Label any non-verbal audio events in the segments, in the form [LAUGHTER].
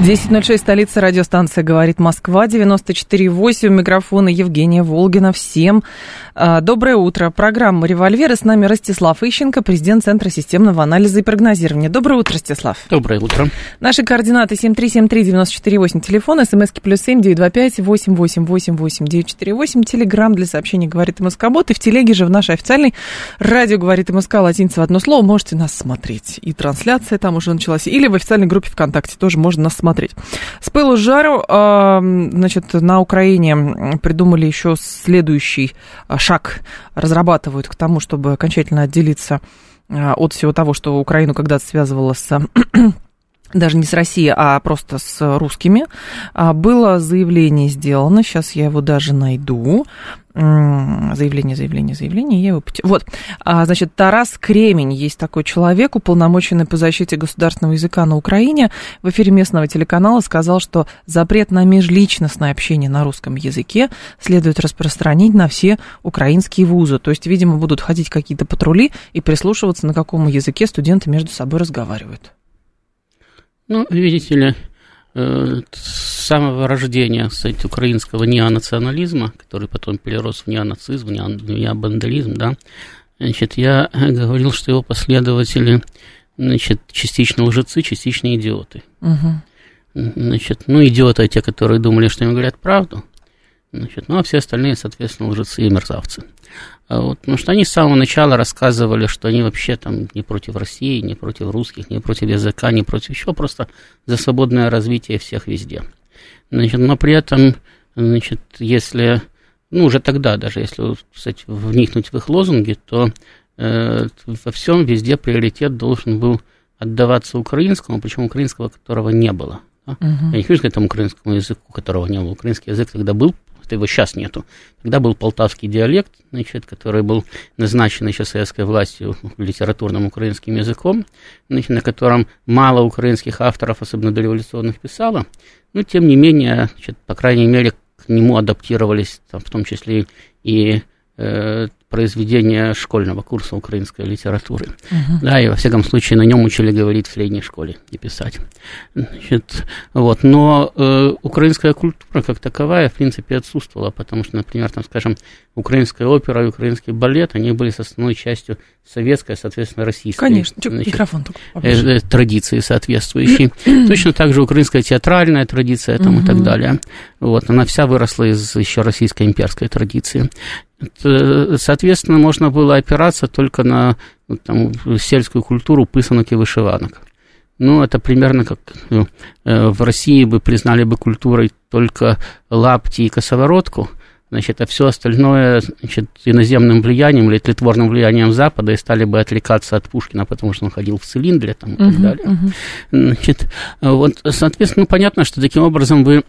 10.06, столица радиостанция «Говорит Москва», 94.8, у микрофона Евгения Волгина. Всем а, доброе утро. Программа «Револьвер» и с нами Ростислав Ищенко, президент Центра системного анализа и прогнозирования. Доброе утро, Ростислав. Доброе утро. Наши координаты 7373948, телефон, смски плюс семь девять два пять восемь восемь восемь восемь девять четыре восемь, телеграмм для сообщений «Говорит Москобот» и в телеге же в нашей официальной радио «Говорит МСК» латиница в одно слово можете нас смотреть. И трансляция там уже началась, или в официальной группе ВКонтакте тоже можно нас смотреть. С пылу жару, а, значит, на Украине придумали еще следующий шаг шаг. Разрабатывают к тому, чтобы окончательно отделиться а, от всего того, что Украину когда-то связывало с даже не с Россией, а просто с русскими, а, было заявление сделано, сейчас я его даже найду, заявление, заявление, заявление, я его... Вот, а, значит, Тарас Кремень, есть такой человек, уполномоченный по защите государственного языка на Украине, в эфире местного телеканала сказал, что запрет на межличностное общение на русском языке следует распространить на все украинские вузы. То есть, видимо, будут ходить какие-то патрули и прислушиваться, на каком языке студенты между собой разговаривают. Ну, видите ли, э, с самого рождения кстати, украинского неонационализма, который потом перерос в неонацизм, необандализм, да, значит, я говорил, что его последователи, значит, частично лжецы, частично идиоты. Угу. Значит, ну, идиоты те, которые думали, что им говорят правду, значит, ну, а все остальные, соответственно, лжецы и мерзавцы. А вот, потому что они с самого начала рассказывали, что они вообще там не против России, не против русских, не против языка, не против чего, просто за свободное развитие всех везде. Значит, но при этом, значит, если, ну, уже тогда, даже если, кстати, вникнуть в их лозунги, то э, во всем везде приоритет должен был отдаваться украинскому, причем украинского, которого не было. Да? Uh-huh. Я не хочу сказать там украинскому языку, которого не было. Украинский язык тогда был что его сейчас нету. Тогда был полтавский диалект, значит, который был назначен еще советской властью литературным украинским языком, значит, на котором мало украинских авторов, особенно дореволюционных, писало, но тем не менее, значит, по крайней мере, к нему адаптировались, там, в том числе и э, произведения школьного курса украинской литературы. Uh-huh. Да, и во всяком случае на нем учили говорить в средней школе и писать. Значит, вот, но э, украинская культура как таковая, в принципе, отсутствовала, потому что, например, там, скажем, украинская опера и украинский балет, они были с основной частью советской, соответственно, российской. Конечно, значит, микрофон только э, э, традиции соответствующей. [CLEARS THROAT] Точно так же украинская театральная традиция там, и так далее. Вот, она вся выросла из еще российской имперской традиции. Соответственно, можно было опираться только на ну, там, сельскую культуру пысанок и вышиванок. Ну, это примерно как ну, э, в России бы признали бы культурой только лапти и косоворотку, значит, а все остальное значит, иноземным влиянием или тлетворным влиянием Запада и стали бы отвлекаться от Пушкина, потому что он ходил в цилиндре там, и uh-huh, так далее. Uh-huh. Значит, вот, соответственно, понятно, что таким образом вы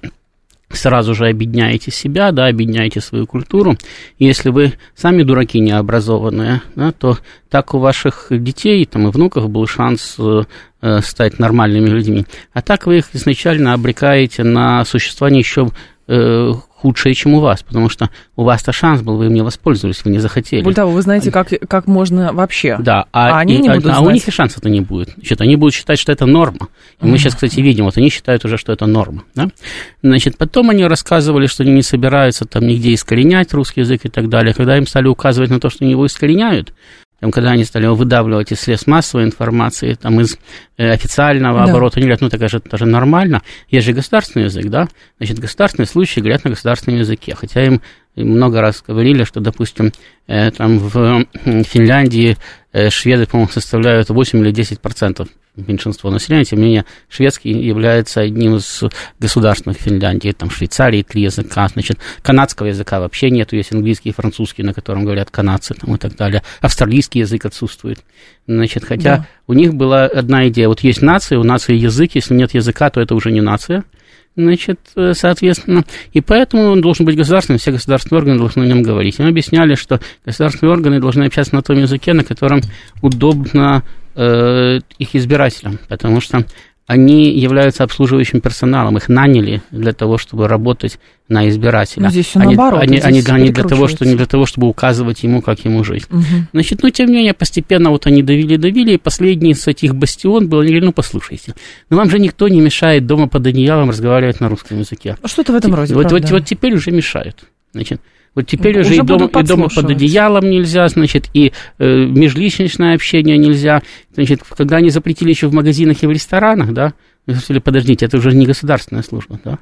сразу же объединяете себя, да, объединяете свою культуру. Если вы сами дураки необразованные, да, то так у ваших детей там, и внуков был шанс э, э стать нормальными людьми. А так вы их изначально обрекаете на существование еще э, худшее, чем у вас, потому что у вас-то шанс был, вы им не воспользовались, вы не захотели. Более того, вы знаете, как, как можно вообще. Да, а, а они и, не будут а, знать. у них и шанса-то не будет. Значит, они будут считать, что это норма. И мы сейчас, кстати, видим, вот они считают уже, что это норма. Да? Значит, потом они рассказывали, что они не собираются там нигде искоренять русский язык и так далее. Когда им стали указывать на то, что они его искореняют, там, когда они стали его выдавливать из средств массовой информации, там, из э, официального да. оборота, они говорят, ну, так же, это же нормально, есть же государственный язык, да, значит, государственные случаи говорят на государственном языке, хотя им много раз говорили, что, допустим, э, там в Финляндии э, шведы, по-моему, составляют 8 или 10 процентов меньшинство населения, тем не менее, шведский является одним из государственных Финляндии, там, Швейцарии три языка, значит, канадского языка вообще нету, есть английский и французский, на котором говорят канадцы, там, и так далее, австралийский язык отсутствует, значит, хотя да. у них была одна идея, вот есть нация, у нации язык, если нет языка, то это уже не нация, значит, э, соответственно, и поэтому он должен быть государственным, все государственные органы должны о нем говорить. Им объясняли, что государственные органы должны общаться на том языке, на котором удобно э, их избирателям, потому что они являются обслуживающим персоналом, их наняли для того, чтобы работать на избирателя. Ну, здесь все они, наоборот. Они, здесь они, они для того, что, не для того, чтобы указывать ему, как ему жить. Угу. Значит, ну, тем не менее, постепенно вот они давили-давили, и последний из этих бастион был, они говорили, ну, послушайте, ну, вам же никто не мешает дома под одеялом разговаривать на русском языке. Что-то в этом роде, вот, вот, правда. вот теперь уже мешают. Значит, вот теперь Уже уже, и, будут и дома под одеялом нельзя, значит, и э, межличностное общение нельзя. Значит, когда они запретили еще в магазинах и в ресторанах, да, вы сказали, подождите, это уже не государственная служба, да?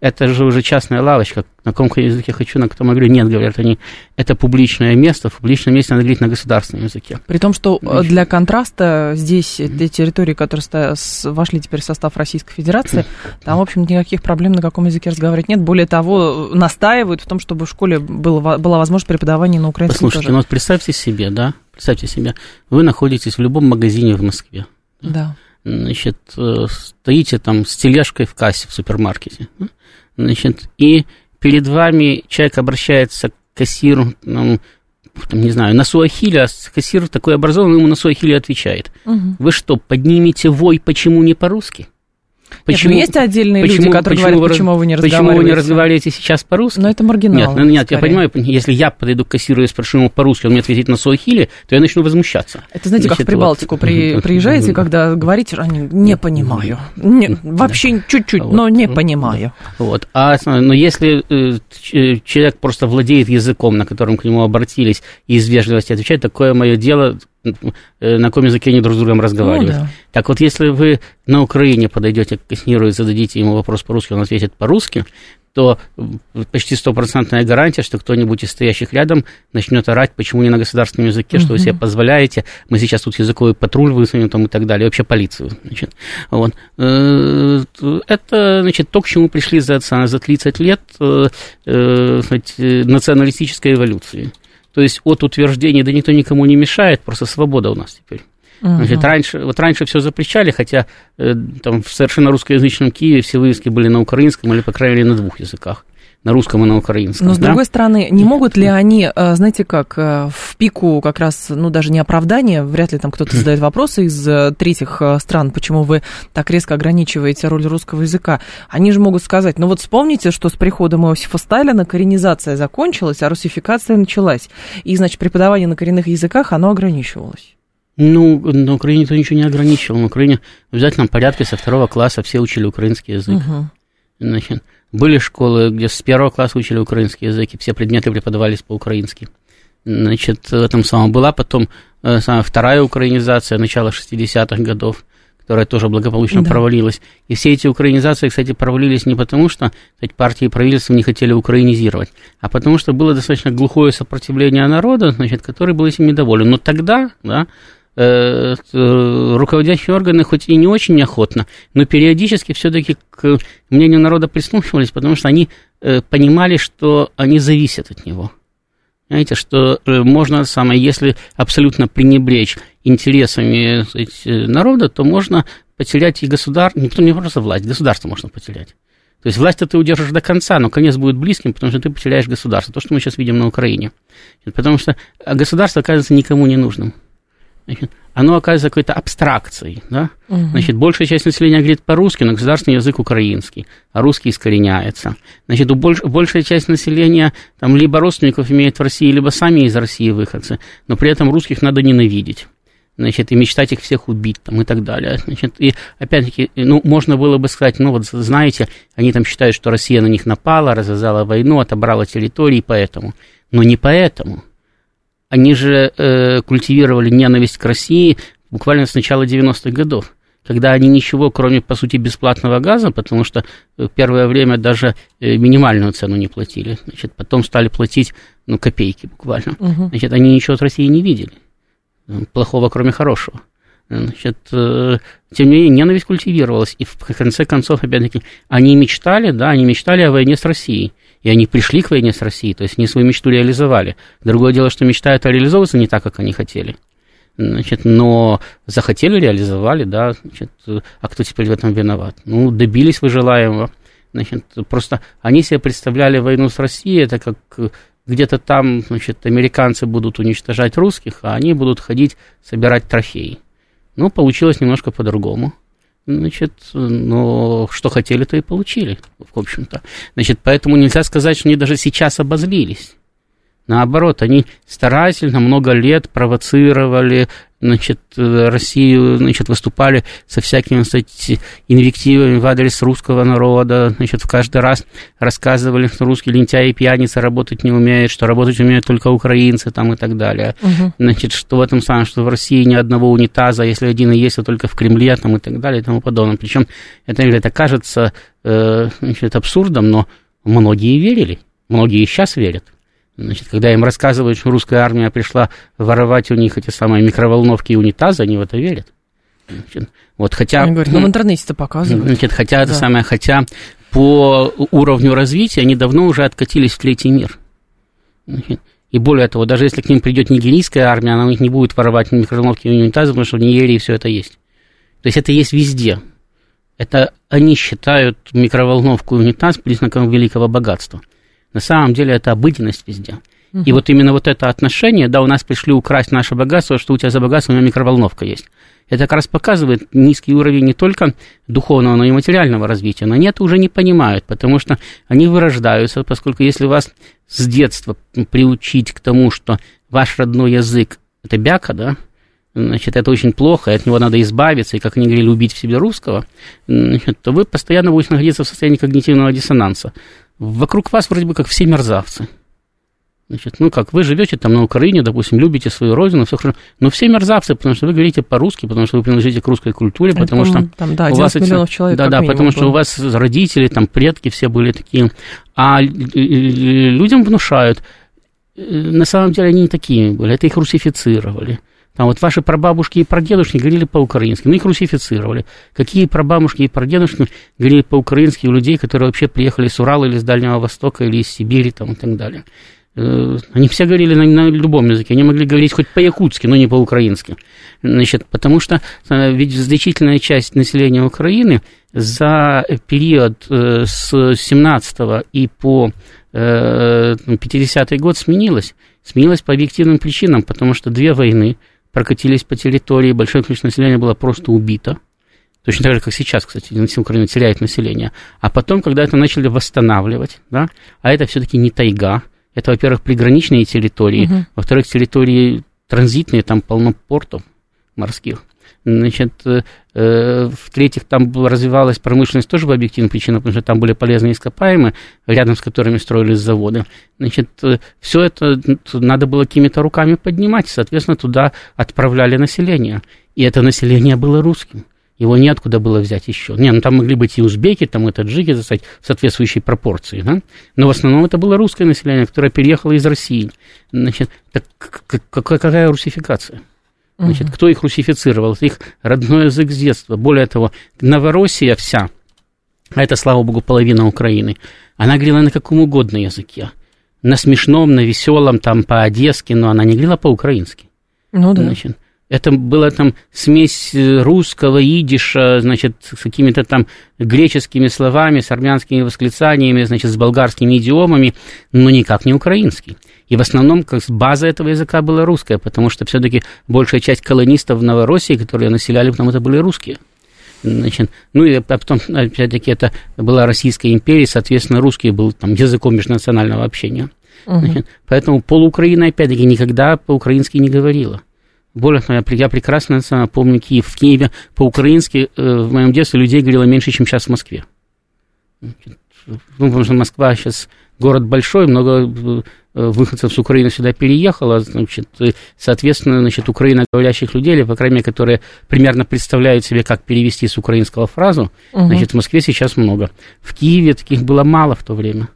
Это же уже частная лавочка, на каком языке хочу, на я говорю. Нет, говорят они, это публичное место, в публичном месте надо говорить на государственном языке. При том, что э, Значит. для контраста здесь, те территории, которые вошли теперь в состав Российской Федерации, [CLEARS THROAT] там, в общем, никаких проблем на каком языке разговаривать нет. Более того, настаивают в том, чтобы в школе было, была возможность преподавания на украинском Послушайте, тоже. ну вот представьте себе, да, представьте себе, вы находитесь в любом магазине в Москве. Да. Значит, э, стоите там с тележкой в кассе в супермаркете, значит, и перед вами человек обращается к кассиру, ну, там, не знаю, на суахиле, а кассир такой образованный ему на суахиле отвечает. Мгм. Вы что, поднимете вой, почему не по-русски? Нет, ну, есть отдельные люди, почему- которые почему говорят, вы- почему вы не Почему разговариваете. вы не разговариваете сейчас по-русски? Но это маргиналы. Нет, ну, нет, я скорее. понимаю, если я подойду к кассиру и спрошу ему по-русски, он мне ответит на суахиле, то я начну возмущаться. Это знаете, как в Значит, Прибалтику вот- при, [LAUGHS] приезжаете, когда говорите, они не понимаю. Не, вообще чуть-чуть, но не понимаю. Вот. А, но если э, ч- человек просто владеет языком, на котором к нему обратились, и из вежливости отвечает, такое мое дело, э, на каком языке они друг с другом разговаривают. Ну да. Так вот, если вы на Украине подойдете к кассиру и зададите ему вопрос по-русски, он ответит по-русски, то почти стопроцентная гарантия, что кто-нибудь из стоящих рядом начнет орать, почему не на государственном языке, что вы себе позволяете, мы сейчас тут языковой патруль вызовем там, и так далее, и вообще полицию. Значит. Вот. Э, Это значит, то, к чему пришли за, за 30 лет э, э, сказать, э, националистической эволюции. То есть от утверждения, да никто никому не мешает, просто свобода у нас теперь. Значит, раньше, вот раньше все запрещали, хотя э, там в совершенно русскоязычном Киеве все вывески были на украинском или, по крайней мере, на двух языках. На русском и на украинском. Но, с да? другой стороны, не могут ли они, э, знаете как, э, в пику как раз, ну, даже не оправдания, вряд ли там кто-то [LAUGHS] задает вопросы из э, третьих стран, почему вы так резко ограничиваете роль русского языка. Они же могут сказать, ну вот вспомните, что с приходом Иосифа Сталина коренизация закончилась, а русификация началась. И, значит, преподавание на коренных языках, оно ограничивалось. Ну, на Украине никто ничего не ограничивал. На Украине в обязательном порядке со второго класса все учили украинский язык. Мгм. Значит, были школы, где с первого класса учили украинский язык, и все предметы преподавались по-украински. Значит, в этом самом была потом э, самая вторая украинизация начала 60-х годов, которая тоже благополучно Да. провалилась. И все эти украинизации, кстати, провалились не потому, что кстати, партии и правительства не хотели украинизировать, а потому что было достаточно глухое сопротивление народа, значит, который был этим недоволен. Но тогда, да, руководящие органы хоть и не очень неохотно, но периодически все-таки к мнению народа прислушивались, потому что они э, понимали, что они зависят от него. Знаете, что э, можно самое, если абсолютно пренебречь интересами сказать, э, народа, то можно потерять и государство, никто не просто власть, государство можно потерять. То есть власть ты удержишь до конца, но конец будет близким, потому что ты потеряешь государство. То, что мы сейчас видим на Украине. Потому что а, государство оказывается никому не нужным. Значит, оно оказывается какой-то абстракцией. Да? Мгм. Значит, большая часть населения говорит по-русски, но государственный язык украинский, а русский искореняется. Значит, у больш, большая часть населения там либо родственников имеет в России, либо сами из России выходцы, но при этом русских надо ненавидеть. Значит, и мечтать их всех убить там, и так далее. Значит, и опять-таки, ну, можно было бы сказать, ну, вот знаете, они там считают, что Россия на них напала, развязала войну, отобрала территории, поэтому. Но не поэтому. Они же э, культивировали ненависть к России буквально с начала 90-х годов, когда они ничего, кроме, по сути, бесплатного газа, потому что э, первое время даже э, минимальную цену не платили, значит, потом стали платить, ну, копейки буквально, Мгм. значит, они ничего от России не видели, э, плохого, кроме хорошего. Значит, тем не менее, ненависть культивировалась, и в конце концов, опять-таки, они мечтали, да, они мечтали о войне с Россией, и они пришли к войне с Россией, то есть они свою мечту реализовали. Другое дело, что мечта это реализовывается не так, как они хотели. Значит, но захотели, реализовали, да, значит, а кто теперь в этом виноват? Ну, добились вы желаемого. Значит, просто они себе представляли войну с Россией, это как где-то там, значит, американцы будут уничтожать русских, а они будут ходить собирать трофеи. Ну, получилось немножко по-другому. Значит, но что хотели, то и получили, в общем-то. Значит, поэтому нельзя сказать, что они даже сейчас обозлились. Наоборот, они старательно много лет провоцировали значит, Россию, значит, выступали со всякими, кстати, инвективами в адрес русского народа, значит, в каждый раз рассказывали, что русские лентяи и пьяницы работать не умеют, что работать умеют только украинцы там и так далее. Угу. Значит, что в этом самом, что в России ни одного унитаза, если один и есть, то только в Кремле там и так далее и тому подобное. Причем это, это кажется э, значит, абсурдом, но многие верили, многие сейчас верят. Значит, когда им рассказывают, что русская армия пришла воровать у них эти самые микроволновки и унитазы, они в это верят. Значит, вот хотя... Они говорят, ну, в интернете это показывают. Значит, хотя да. это самое, хотя по уровню развития они давно уже откатились в третий мир. Значит, и более того, даже если к ним придет нигерийская армия, она у них не будет воровать микроволновки и унитазы, потому что в Нигерии все это есть. То есть это есть везде. Это они считают микроволновку и унитаз признаком великого богатства. На самом деле это обыденность везде. Угу. И вот именно вот это отношение, да, у нас пришли украсть наше богатство, что у тебя за богатство, у меня микроволновка есть. Это как раз показывает низкий уровень не только духовного, но и материального развития. Но они это уже не понимают, потому что они вырождаются, поскольку если вас с детства приучить к тому, что ваш родной язык – это бяка, да, значит, это очень плохо, и от него надо избавиться, и, как они говорили, убить в себе русского, значит, то вы постоянно будете находиться в состоянии когнитивного диссонанса вокруг вас вроде бы как все мерзавцы. Значит, ну как, вы живете там на Украине, допустим, любите свою родину, все хорошо, но все мерзавцы, потому что вы говорите по-русски, потому что вы принадлежите к русской культуре, Это, потому что там, да, у вас миллионов человек. Да, да, потому что у вас родители, там предки все были такие, а людям внушают, э, на самом деле они не такими были, это их русифицировали. Там вот ваши прабабушки и прадедушки говорили по-украински, ну их русифицировали. Какие прабабушки и прадедушки говорили по-украински у людей, которые вообще приехали с Урала или с Дальнего Востока, или из Сибири там, и так далее. Э, они все говорили на, на любом языке, они могли говорить хоть по-якутски, но не по-украински. Значит, потому что э, ведь значительная часть населения Украины за период э, с 17 и по 50-й год сменилась. Сменилась по объективным причинам, потому что две войны – прокатились по территории, большое количество населения было просто убито. Точно так же, как сейчас, кстати, Украина теряет население. А потом, когда это начали восстанавливать, да, а это все-таки не тайга, это, во-первых, приграничные территории, угу. во-вторых, территории транзитные, там полно портов морских. Значит, э, э, в-третьих, там развивалась промышленность тоже по объективным причинам, потому что там были полезные ископаемые, рядом с которыми строились заводы. Значит, э, все это надо было какими-то руками поднимать, соответственно, туда отправляли население. И это население было русским. Его неоткуда было взять еще. Не, ну там могли быть и узбеки, там и таджики, так в соответствующей пропорции, да? Но в основном это было русское население, которое переехало из России. Значит, так какая русификация? Значит, кто их русифицировал? Это их родной язык с детства. Более того, Новороссия вся, а это, слава богу, половина Украины, она говорила на каком угодно языке. На смешном, на веселом, там, по-одесски, но она не говорила по-украински. Ну да. Значит, это была там смесь русского, идиша, значит, с какими-то там греческими словами, с армянскими восклицаниями, значит, с болгарскими идиомами, но никак не украинский. И в основном как база этого языка была русская, потому что все-таки большая часть колонистов в Новороссии, которые населяли, потом это были русские. Значит, ну и потом, опять-таки, это была Российская империя, соответственно, русский был там языком межнационального общения. Угу. Значит, поэтому полуукраина, опять-таки, никогда по-украински не говорила. Более того, я прекрасно помню Киев. В Киеве по-украински э, в моем детстве людей говорило меньше, чем сейчас в Москве. Ну, потому что Москва сейчас город большой, много э, выходцев с Украины сюда переехало, значит, соответственно, значит, украиноговорящих людей, или, по крайней мере, которые примерно представляют себе, как перевести с украинского фразу, угу. значит, в Москве сейчас много. В Киеве таких было мало в то время.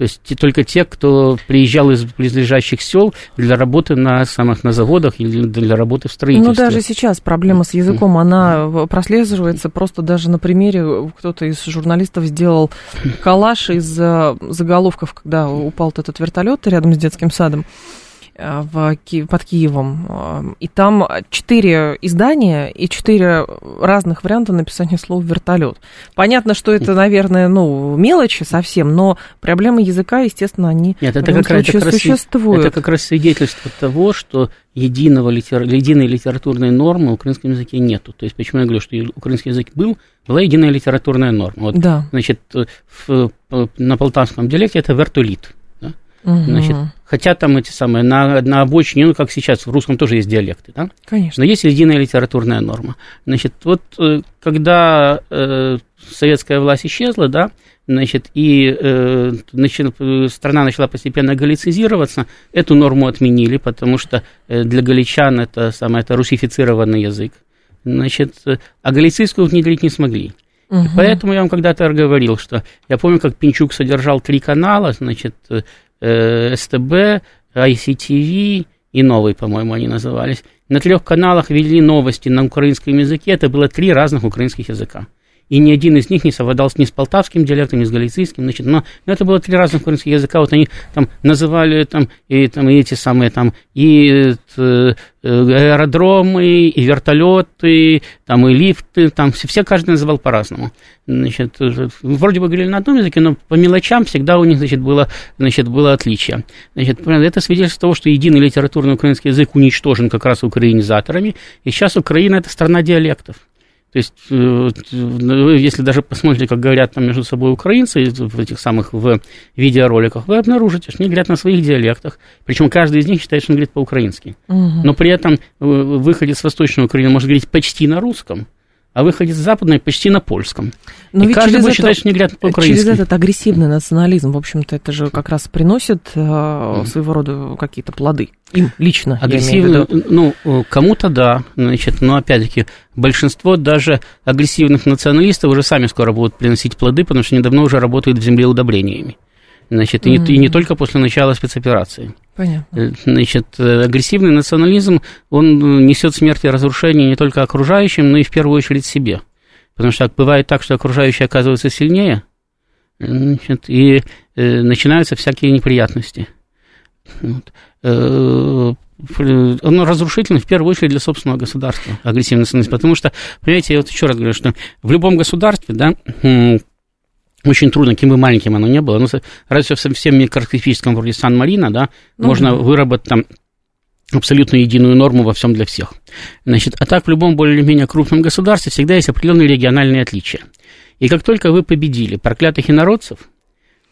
То есть только те, кто приезжал из близлежащих сел для работы на самых на заводах или для работы в строительстве. Ну, даже сейчас проблема с языком, она прослеживается просто даже на примере, кто-то из журналистов сделал коллаж из заголовков, когда упал этот вертолет рядом с детским садом. Э, в, под Киевом. Э, и там четыре издания и четыре разных варианта написания слова вертолет. Понятно, что это, наверное, ну, мелочи совсем, но проблемы языка, естественно, они Нет, это как, раз, это существуют. Это как раз свидетельство того, что единого литер... единой литературной нормы в украинском языке нету. То есть, почему я говорю, что украинский язык был, была единая литературная норма. Вот, да. Значит, в, на полтавском диалекте это вертолит. Угу. Значит, хотя там эти самые, на, на обочине, ну, как сейчас, в русском тоже есть диалекты, да? Конечно. Но есть единая литературная норма. Значит, вот э, когда э, советская власть исчезла, да, значит, и э, начал, страна начала постепенно галицизироваться, эту норму отменили, потому что э, для галичан это, самое, это русифицированный язык. Значит, э, а галицийскую внедрить не смогли. Угу. поэтому я вам когда-то говорил, что я помню, как Пинчук содержал три канала, значит, Э, СТБ, ICTV и новый, по-моему, они назывались. На трех каналах вели новости на украинском языке. Это было три разных украинских языка и ни один из них не совпадал ни с полтавским диалектом, ни с галицийским, значит, но, это было три разных украинских языка, вот они там называли там и, там, и эти самые там и э, аэродромы, и вертолеты, там и лифты, там все, все каждый называл по-разному. Значит, вроде бы говорили на одном языке, но по мелочам всегда у них, значит, было, значит, было отличие. Значит, это свидетельство того, что единый литературный украинский язык уничтожен как раз украинизаторами, и сейчас Украина – это страна диалектов. То есть, э, ну, если даже посмотрите, как говорят там между собой украинцы в этих самых в видеороликах, вы обнаружите, что они говорят на своих диалектах. Причем каждый из них считает, что он говорит по-украински. Угу. Но при этом э, выходец с Восточной Украины может говорить почти на русском а выходит с западной почти на польском. Но и каждый будет это, считать, что не говорят по-украински. Через этот агрессивный национализм, в общем-то, это же как раз приносит э, своего рода какие-то плоды. Им лично, Агрессивный, ну, кому-то да, значит, но опять-таки большинство даже агрессивных националистов уже сами скоро будут приносить плоды, потому что недавно уже работают в земле удобрениями. Значит, mm-hmm. и, не, и не только после начала спецоперации. Понятно. Э, значит, э, агрессивный национализм, он несет смерть и разрушение не только окружающим, но и в первую очередь себе. Потому что бывает так, что окружающие оказываются сильнее, значит, и э, начинаются всякие неприятности. Вот. Э, он разрушительный в первую очередь для собственного государства, агрессивный национализм. Потому что, понимаете, я вот еще раз говорю, что в любом государстве, да, очень трудно, каким бы маленьким оно не было. Но разве в совсем микроскопическом вроде Сан-Марино, да, ну, можно да. выработать там абсолютно единую норму во всем для всех. Значит, а так в любом более-менее крупном государстве всегда есть определенные региональные отличия. И как только вы победили проклятых инородцев,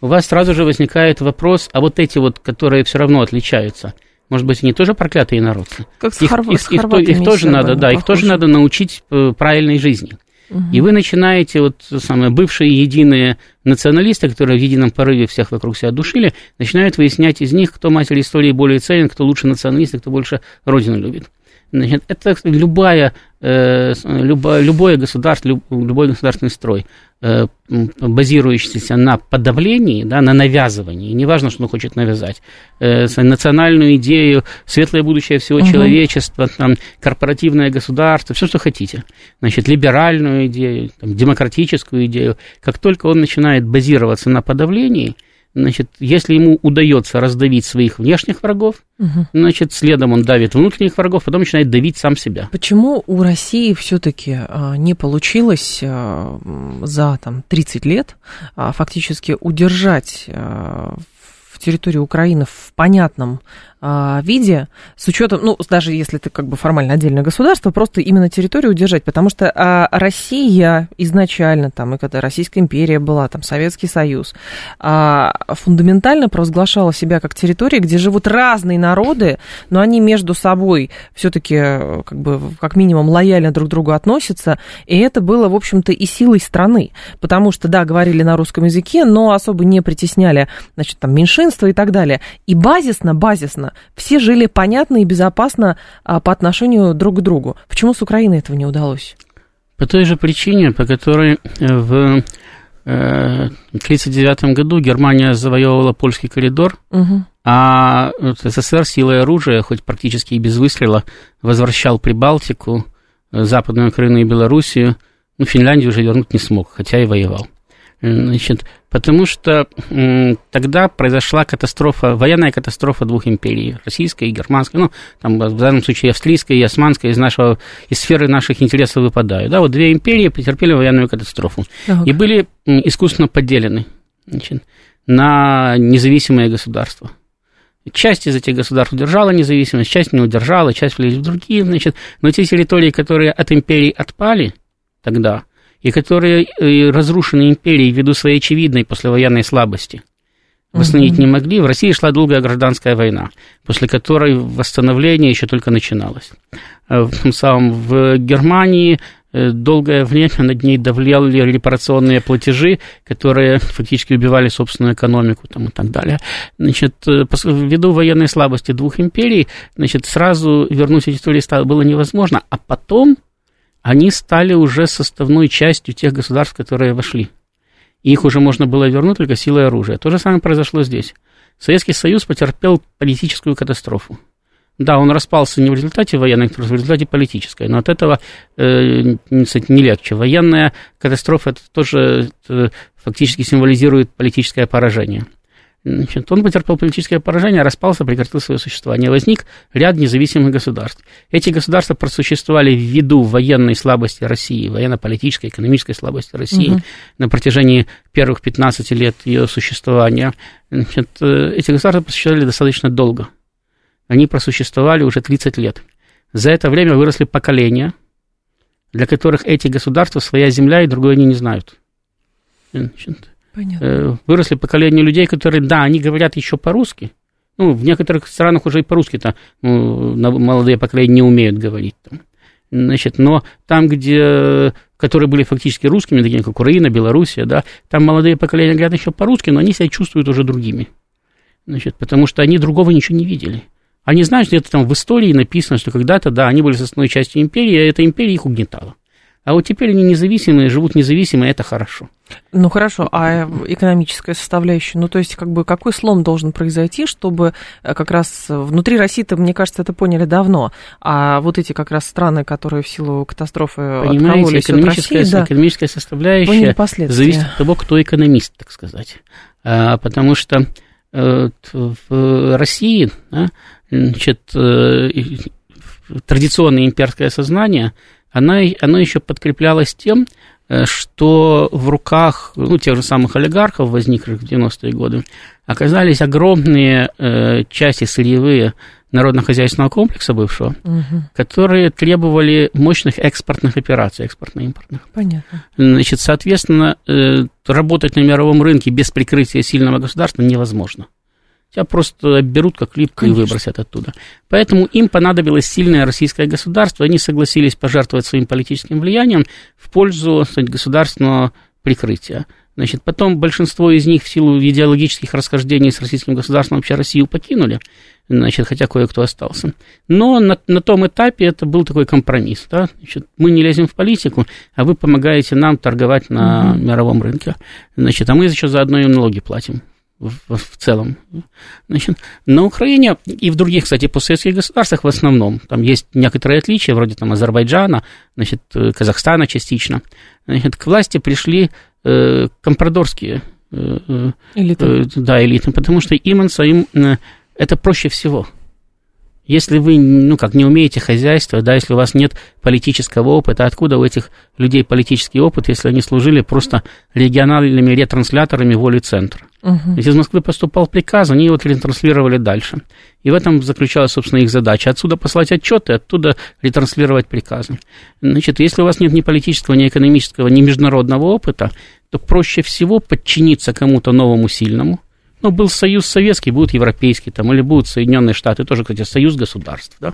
у вас сразу же возникает вопрос, а вот эти вот, которые все равно отличаются, может быть, они тоже проклятые инородцы? Как с их, Хорв... их, их, их, их тоже надо, да, их тоже надо научить э, правильной жизни. И вы начинаете, вот самое, бывшие единые националисты, которые в едином порыве всех вокруг себя душили, начинают выяснять из них, кто матерь истории более ценен, кто лучше националист, кто больше родину любит. Значит, это любая, э, любое, любое государство, любой государственный строй, базирующийся на подавлении, да, на навязывании, неважно, что он хочет навязать, э, национальную идею, светлое будущее всего угу. человечества, там, корпоративное государство, все, что хотите, значит, либеральную идею, там, демократическую идею, как только он начинает базироваться на подавлении – Значит, если ему удается раздавить своих внешних врагов, угу. значит, следом он давит внутренних врагов, потом начинает давить сам себя. Почему у России все-таки а, не получилось а, за там, 30 лет а, фактически удержать территорию Украины в понятном виде, с учетом, ну, даже если ты как бы формально отдельное государство, просто именно территорию удержать, потому что а, Россия изначально, там, и когда Российская империя была, там, Советский Союз, а, фундаментально провозглашала себя как территория, где живут разные народы, но они между собой все-таки, как бы, как минимум, лояльно друг к другу относятся, и это было, в общем-то, и силой страны, потому что, да, говорили на русском языке, но особо не притесняли, значит, там, меньшинства и так далее. И базисно, базисно все жили понятно и безопасно а, по отношению друг к другу. Почему с Украиной этого не удалось? По той же причине, по которой э, в 1939 э, году Германия завоевывала польский коридор, угу. а СССР силой оружия, хоть практически и без выстрела, возвращал Прибалтику, э, Западную Украину и Белоруссию, ну, Финляндию уже вернуть не смог, хотя и воевал. Значит, потому что тогда произошла катастрофа, военная катастрофа двух империй, российской и германской, ну, там, в данном случае австрийская и османская из, нашего, из сферы наших интересов выпадают. Да, вот две империи потерпели военную катастрофу так. и были искусственно поделены значит, на независимые государства. Часть из этих государств удержала независимость, часть не удержала, часть влились в другие, значит, но те территории, которые от империи отпали тогда, и которые э, разрушены империей ввиду своей очевидной послевоенной слабости, восстановить угу. не могли. В России шла долгая гражданская война, после которой восстановление еще только начиналось. Э, в, самом, в Германии э, долгое время над ней давляли репарационные платежи, которые фактически убивали собственную экономику там, и так далее. Значит, ввиду военной слабости двух империй, значит, сразу вернуть эти территории было невозможно, а потом они стали уже составной частью тех государств, которые вошли. Их уже можно было вернуть только силой оружия. То же самое произошло здесь. Советский Союз потерпел политическую катастрофу. Да, он распался не в результате военной, а в результате политической, но от этого э, не легче. Военная катастрофа это тоже это фактически символизирует политическое поражение. Значит, он потерпел политическое поражение, распался, прекратил свое существование. Возник ряд независимых государств. Эти государства просуществовали ввиду военной слабости России, военно-политической, экономической слабости России угу. на протяжении первых 15 лет ее существования. Значит, э, эти государства просуществовали достаточно долго. Они просуществовали уже 30 лет. За это время выросли поколения, для которых эти государства своя земля и другое они не знают. Значит, Понятно. Э, выросли поколения людей, которые, да, они говорят еще по-русски. Ну, в некоторых странах уже и по-русски-то ну, молодые поколения не умеют говорить. Там. Значит, но там, где, которые были фактически русскими, такие как Украина, Белоруссия, да, там молодые поколения говорят еще по-русски, но они себя чувствуют уже другими. Значит, потому что они другого ничего не видели. Они знают, что это там в истории написано, что когда-то, да, они были составной частью империи, а эта империя их угнетала. А вот теперь они независимые, живут независимо, и это хорошо. Ну хорошо, а экономическая составляющая, ну то есть как бы какой слом должен произойти, чтобы э, как раз внутри России-то, мне кажется, это поняли давно, а вот эти как раз страны, которые в силу катастрофы Понимаете, экономическая, России, да, экономическая составляющая зависит от того, кто экономист, так сказать. А, потому что э, в России да, значит, э, традиционное имперское сознание – она, оно еще подкреплялось тем, э, что в руках ну, тех же самых олигархов, возникших в 90-е годы, оказались огромные э, части сырьевые народно-хозяйственного комплекса бывшего, угу. которые требовали мощных экспортных операций, экспортно-импортных. Понятно. Значит, соответственно, э, работать на мировом рынке без прикрытия сильного государства невозможно. Тебя просто берут как липку и выбросят оттуда. Поэтому им понадобилось сильное российское государство. Они согласились пожертвовать своим политическим влиянием в пользу сказать, государственного прикрытия. Значит, потом большинство из них в силу идеологических расхождений с российским государством вообще Россию покинули, значит, хотя кое-кто остался. Но на, на том этапе это был такой компромисс. Да? Значит, мы не лезем в политику, а вы помогаете нам торговать на угу. мировом рынке. Значит, а мы еще заодно и налоги платим в, в целом. Значит, на Украине и в других, кстати, постсоветских государствах в основном, там есть некоторые отличия, вроде там Азербайджана, значит, Казахстана частично, значит, к власти пришли э, компрадорские э, э элиты. Э, да, элиты, потому что им своим э, это проще всего – если вы, ну, как не умеете хозяйство, да, если у вас нет политического опыта, откуда у этих людей политический опыт, если они служили просто региональными ретрансляторами воли центра? Угу. Если из Москвы поступал приказ, они его ретранслировали дальше. И в этом заключалась, собственно, их задача. Отсюда послать отчеты, оттуда ретранслировать приказы. Значит, если у вас нет ни политического, ни экономического, ни международного опыта, то проще всего подчиниться кому-то новому сильному – ну, был союз советский, будет европейский, там, или будут Соединенные Штаты, тоже, кстати, союз государств, да,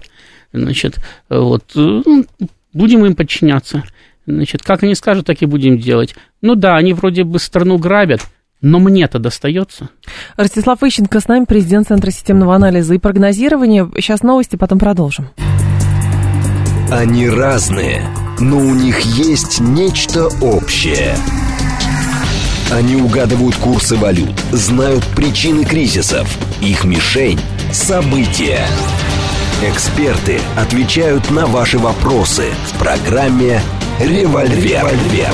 значит, вот, ну, будем им подчиняться, значит, как они скажут, так и будем делать. Ну да, они вроде бы страну грабят, но мне-то достается. Ростислав Ищенко с нами, президент Центра системного анализа и прогнозирования. Сейчас новости, потом продолжим. Они разные, но у них есть нечто общее – они угадывают курсы валют, знают причины кризисов. Их мишень – события. Эксперты отвечают на ваши вопросы в программе «Револьвер». Револьвер.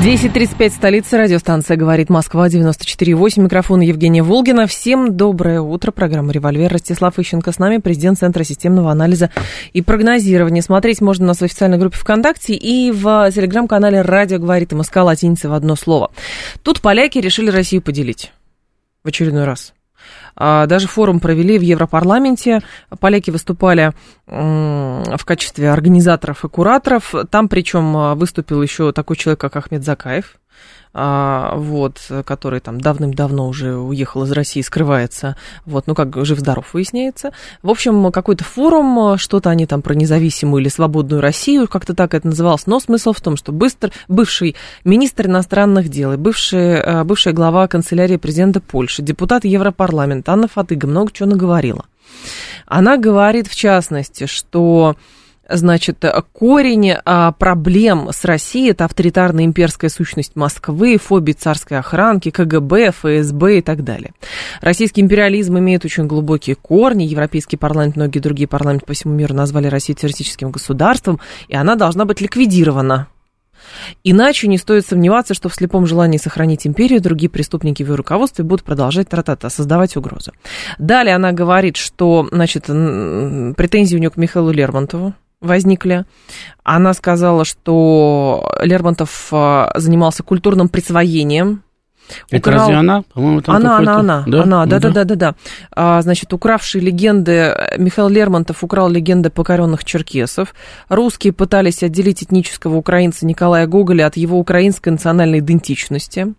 10.35, столица, радиостанция «Говорит Москва», 94.8, микрофон Евгения Волгина. Всем доброе утро, программа «Револьвер». Ростислав Ищенко с нами, президент Центра системного анализа и прогнозирования. Смотреть можно на своей официальной группе ВКонтакте и в телеграм-канале «Радио говорит МСК» латиница в одно слово. Тут поляки решили Россию поделить в очередной раз. А, даже форум провели в Европарламенте. Поляки выступали в качестве организаторов и кураторов. Там причем выступил еще такой человек, как Ахмед Закаев, а, вот, который там давным-давно уже уехал из России, скрывается, вот, ну, как жив-здоров выясняется. В общем, какой-то форум, что-то они там про независимую или свободную Россию, как-то так это называлось, но смысл в том, что быстро, бывший министр иностранных дел и бывший, э, бывшая глава канцелярии президента Польши, депутат Европарламента Анна Фатыга много чего наговорила. Она говорит, в частности, что Значит, корень а, проблем с Россией – это авторитарная имперская сущность Москвы, фобия царской охранки, КГБ, ФСБ и так далее. Российский империализм имеет очень глубокие корни. Европейский парламент, многие другие парламенты по всему миру назвали Россию террористическим государством, и она должна быть ликвидирована. Иначе не стоит сомневаться, что в слепом желании сохранить империю другие преступники в ее руководстве будут продолжать тратата, создавать угрозы. Далее она говорит, что значит, претензии у нее к Михаилу Лермонтову, возникли. Она сказала, что Лермонтов а, занимался культурным присвоением это украл... разве она? По-моему, там она, она, она, да? она, да, да, да, да, да. А, значит, укравший легенды, Михаил Лермонтов украл легенды покоренных черкесов. Русские пытались отделить этнического украинца Николая Гоголя от его украинской национальной идентичности.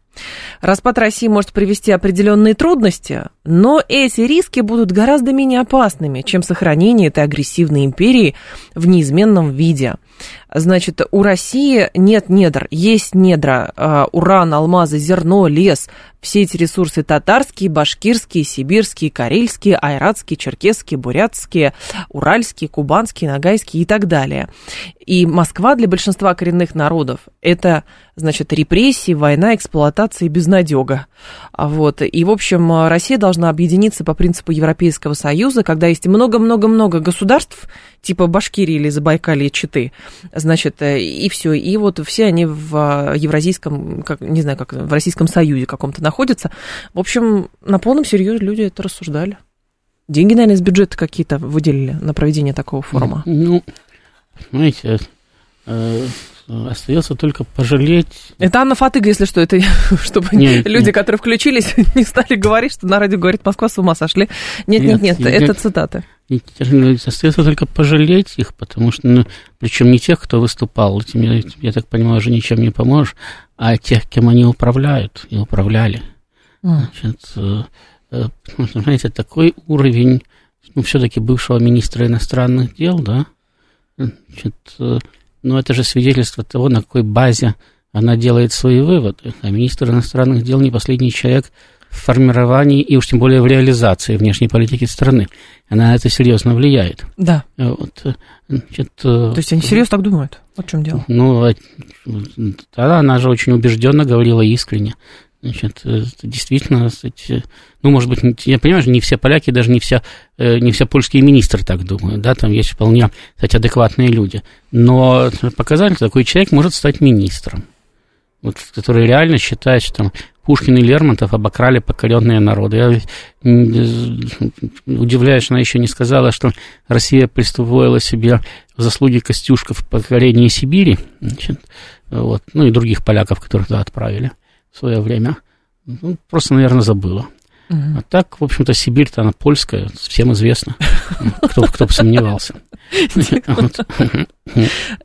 Распад России может привести определенные трудности, но эти риски будут гораздо менее опасными, чем сохранение этой агрессивной империи в неизменном виде. Значит, у России нет недр, есть недра, э, уран, алмазы, зерно, лес, все эти ресурсы татарские, башкирские, сибирские, карельские, айратские, черкесские, бурятские, уральские, кубанские, ногайские и так далее. И Москва для большинства коренных народов – это, значит, репрессии, война, эксплуатация и безнадега. Вот. И, в общем, Россия должна объединиться по принципу Европейского Союза, когда есть много-много-много государств, типа Башкирии или Забайкалья, Читы, значит, и все. И вот все они в Евразийском, как, не знаю, как в Российском Союзе каком-то находятся. В общем, на полном серьезе люди это рассуждали. Деньги, наверное, из бюджета какие-то выделили на проведение такого форума. Ну, знаете, э, остается только пожалеть. Это Анна Фатыга, если что, это [LAUGHS] чтобы нет, люди, нет. которые включились, [LAUGHS] не стали говорить, что на радио говорит Москва, с ума сошли. Нет, нет, нет, нет это цитаты. Остается только пожалеть их, потому что, ну, причем не тех, кто выступал, этим, я, я так понимаю, уже ничем не поможешь, а тех, кем они управляют и управляли. Значит, э, э, знаете, такой уровень, ну, все-таки бывшего министра иностранных дел, да, значит, э, ну, это же свидетельство того, на какой базе она делает свои выводы. А министр иностранных дел не последний человек в формировании и уж тем более в реализации внешней политики страны. Она на это серьезно влияет. Да. Вот, значит, То есть они серьезно так думают? Вот в чем дело? Ну, тогда она же очень убежденно говорила искренне. Значит, э, действительно, кстати, ну, может быть, я понимаю, что не все поляки, даже не все, э, не все польские министры так думают, да, там есть вполне, кстати, адекватные люди. Но показатель, такой человек может стать министром, вот, который реально считает, что там Пушкин и Лермонтов обокрали покоренные народы. Я удивляюсь, что она еще не сказала, что Россия присвоила себе заслуги Костюшка в покорении Сибири, значит, вот, ну и других поляков, которых туда отправили в свое время. Ну, просто, наверное, забыла. Угу. А так, в общем-то, Сибирь-то она польская, всем известно, [LAUGHS] кто, кто бы сомневался. [LAUGHS]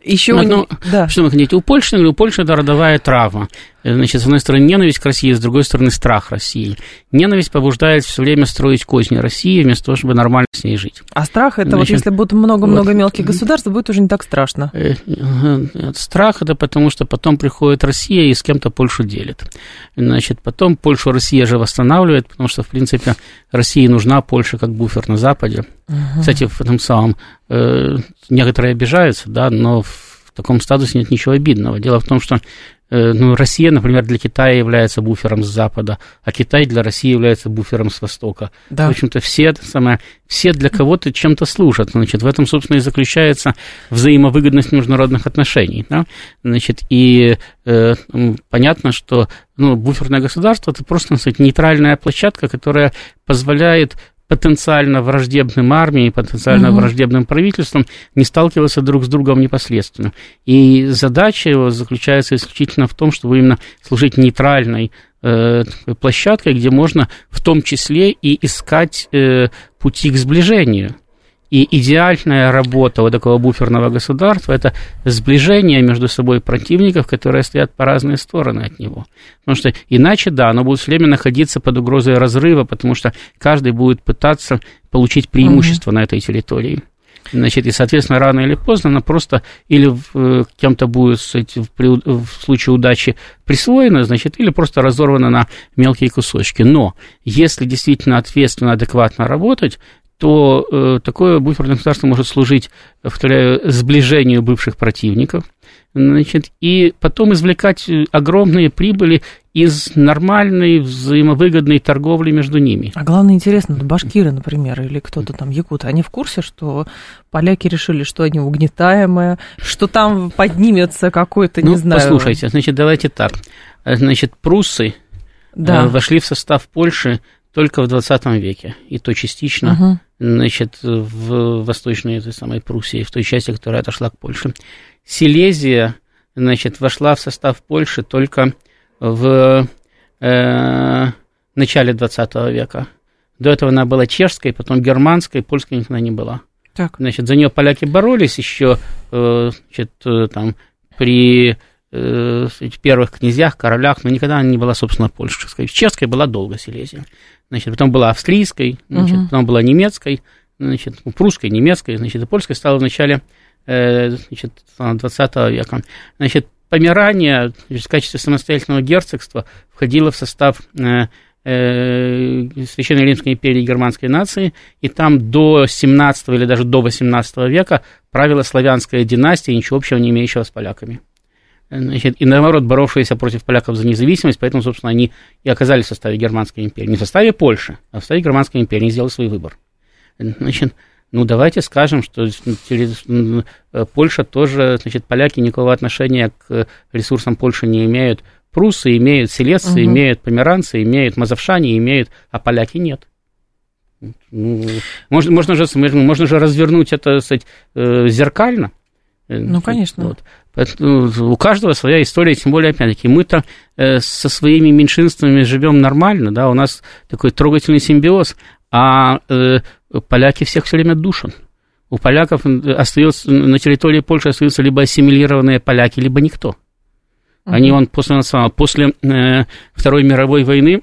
Еще ну, да. Что вы хотите? У Польши, у Польши это родовая трава. Значит, с одной стороны, ненависть к России, с другой стороны, страх России. Ненависть побуждает все время строить козни России, вместо того, чтобы нормально с ней жить. А страх, это Значит, вот если будет много-много вот, мелких государств, будет уже не так страшно. Э, страх, это потому, что потом приходит Россия и с кем-то Польшу делит. Значит, потом Польшу Россия же восстанавливает, потому что, в принципе, России нужна Польша как буфер на Западе. Угу. Кстати, в этом самом э, некоторые обижаются, да, но в таком статусе нет ничего обидного. Дело в том, что Э, ну, Россия, например, для Китая является буфером с Запада, а Китай для России является буфером с Востока. Да. В общем-то, все, самое, все для кого-то чем-то служат. Значит, в этом, собственно, и заключается взаимовыгодность международных отношений. Да? Значит, и э, понятно, что ну, буферное государство – это просто, так сказать, нейтральная площадка, которая позволяет потенциально враждебным армией, потенциально угу. враждебным правительством не сталкиваться друг с другом непосредственно. И задача его заключается исключительно в том, чтобы именно служить нейтральной э, площадкой, где можно в том числе и искать э, пути к сближению. И идеальная работа вот такого буферного государства – это сближение между собой противников, которые стоят по разные стороны от него. Потому что иначе, да, оно будет все время находиться под угрозой разрыва, потому что каждый будет пытаться получить преимущество mm-hmm. на этой территории. Значит, и, соответственно, рано или поздно она просто или э, кем-то будет кстати, в, в случае удачи присвоена, значит, или просто разорвана на мелкие кусочки. Но если действительно ответственно, адекватно работать, то э, такое буферное государство может служить, повторяю, сближению бывших противников, значит, и потом извлекать огромные прибыли из нормальной взаимовыгодной торговли между ними. А главное, интересно, башкиры, например, или кто-то там, якуты, они в курсе, что поляки решили, что они угнетаемые, что там поднимется какой-то, не ну, знаю... послушайте, значит, давайте так. Значит, пруссы да. Э, вошли в состав Польши только в 20 веке, и то частично, угу. значит, в Восточной этой самой Пруссии, в той части, которая отошла к Польше. Силезия, значит, вошла в состав Польши только в э, начале 20 века. До этого она была чешской, потом германской, польской никогда не была. Так. Значит, за нее поляки боролись еще, э, значит, э, там, при э, первых князьях, королях, но никогда она не была, собственно, польской. Чешской была долго Силезия. Значит, потом была австрийской, значит, угу. потом была немецкой, значит, ну, прусской, немецкой, значит, и польской стала в начале э, значит, 20 века. Значит, Померания в качестве самостоятельного герцогства входило в состав э, э, Священной Римской империи германской нации, и там до 17 или даже до 18 века правила славянская династия, ничего общего не имеющего с поляками. Значит, и наоборот, боровшиеся против поляков за независимость, поэтому, собственно, они и оказались в составе Германской империи. Не в составе Польши, а в составе Германской империи. Они сделали свой выбор. Значит, ну, давайте скажем, что Польша тоже, значит, поляки никакого отношения к ресурсам Польши не имеют. Прусы имеют, селесцы угу. имеют, померанцы имеют, мазовшане имеют, а поляки нет. Ну, можно, можно, же, можно же развернуть это, сказать, э, зеркально. Ну, конечно. Вот. Ну, у каждого своя история, тем более, опять-таки, мы-то э, со своими меньшинствами живем нормально, да, у нас такой трогательный симбиоз, а э, поляки всех все время душат. У поляков остается, на территории Польши остаются либо ассимилированные поляки, либо никто. Они, он после, после э, Второй мировой войны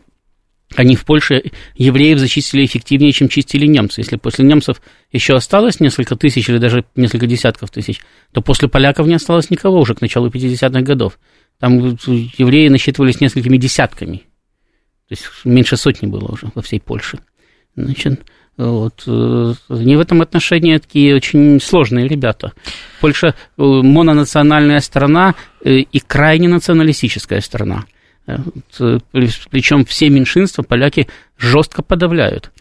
они в Польше евреев зачистили эффективнее, чем чистили немцы. Если после немцев еще осталось несколько тысяч или даже несколько десятков тысяч, то после поляков не осталось никого уже к началу 50-х годов. Там евреи насчитывались несколькими десятками. То есть меньше сотни было уже во всей Польше. Значит, вот. Э, не в этом отношении такие очень сложные ребята. Польша э, мононациональная страна э, и крайне националистическая страна. Причем все меньшинства поляки жестко подавляют.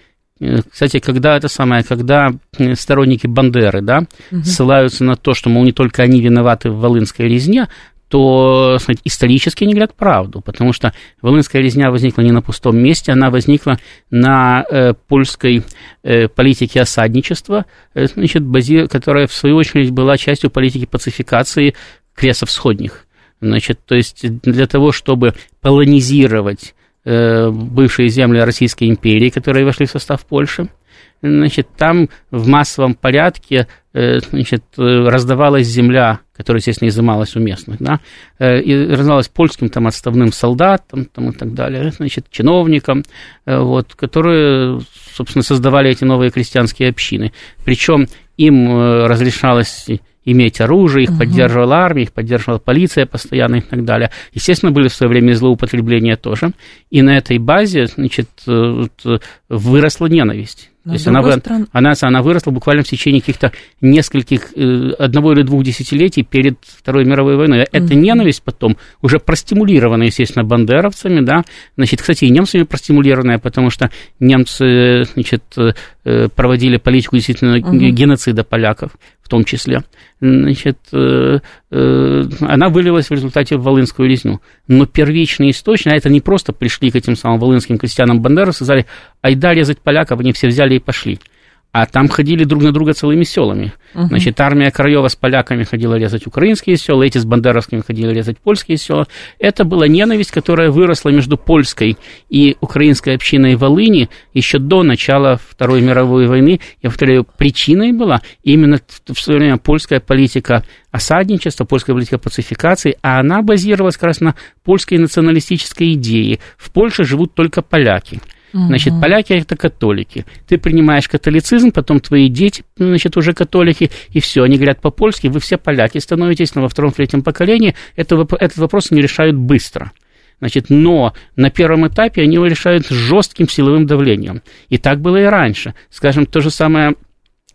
Кстати, когда это самое, когда сторонники Бандеры, да, угу. ссылаются на то, что, мол, не только они виноваты в Волынской резне, то сказать, исторически они говорят правду, потому что Волынская резня возникла не на пустом месте, она возникла на э, польской э, политике осадничества, э, значит, бази, которая, в свою очередь, была частью политики пацификации кресов сходних. Значит, то есть для того, чтобы полонизировать э, бывшие земли Российской империи, которые вошли в состав Польши, значит, там в массовом порядке э, значит, раздавалась земля, которая, естественно, изымалась у местных, да, э, и раздавалась польским там отставным солдатам там, и так далее, значит, чиновникам, э, вот, которые, собственно, создавали эти новые крестьянские общины. Причем им разрешалось иметь оружие, их угу. поддерживала армия, их поддерживала полиция постоянно и так далее. Естественно, были в свое время злоупотребления тоже. И на этой базе значит, выросла ненависть Но То есть она, стран... она, она выросла буквально в течение каких-то нескольких, э, одного или двух десятилетий перед Второй мировой войной. Mm-hmm. Эта ненависть потом уже простимулирована, естественно, бандеровцами, да, значит, кстати, и немцами простимулированная, потому что немцы, значит, э, проводили политику действительно mm-hmm. геноцида поляков в том числе. Значит, э, она вылилась в результате в Волынскую резню. Но первичный источник, а это не просто пришли к этим самым волынским крестьянам Бандеры, сказали, айда резать поляков, они все взяли и пошли а там ходили друг на друга целыми селами. Uh-huh. Значит, армия Краева с поляками ходила резать украинские села, эти с бандеровскими ходили резать польские села. Это была ненависть, которая выросла между польской и украинской общиной Волыни еще до начала Второй мировой войны. Я повторяю, причиной была именно в свое время польская политика осадничества, польская политика пацификации, а она базировалась как раз на польской националистической идее. В Польше живут только поляки. Значит, поляки это католики. Ты принимаешь католицизм, потом твои дети, значит, уже католики, и все, они говорят по-польски, вы все поляки становитесь, но во втором-третьем поколении это, этот вопрос не решают быстро. Значит, но на первом этапе они его решают жестким силовым давлением. И так было и раньше. Скажем, то же самое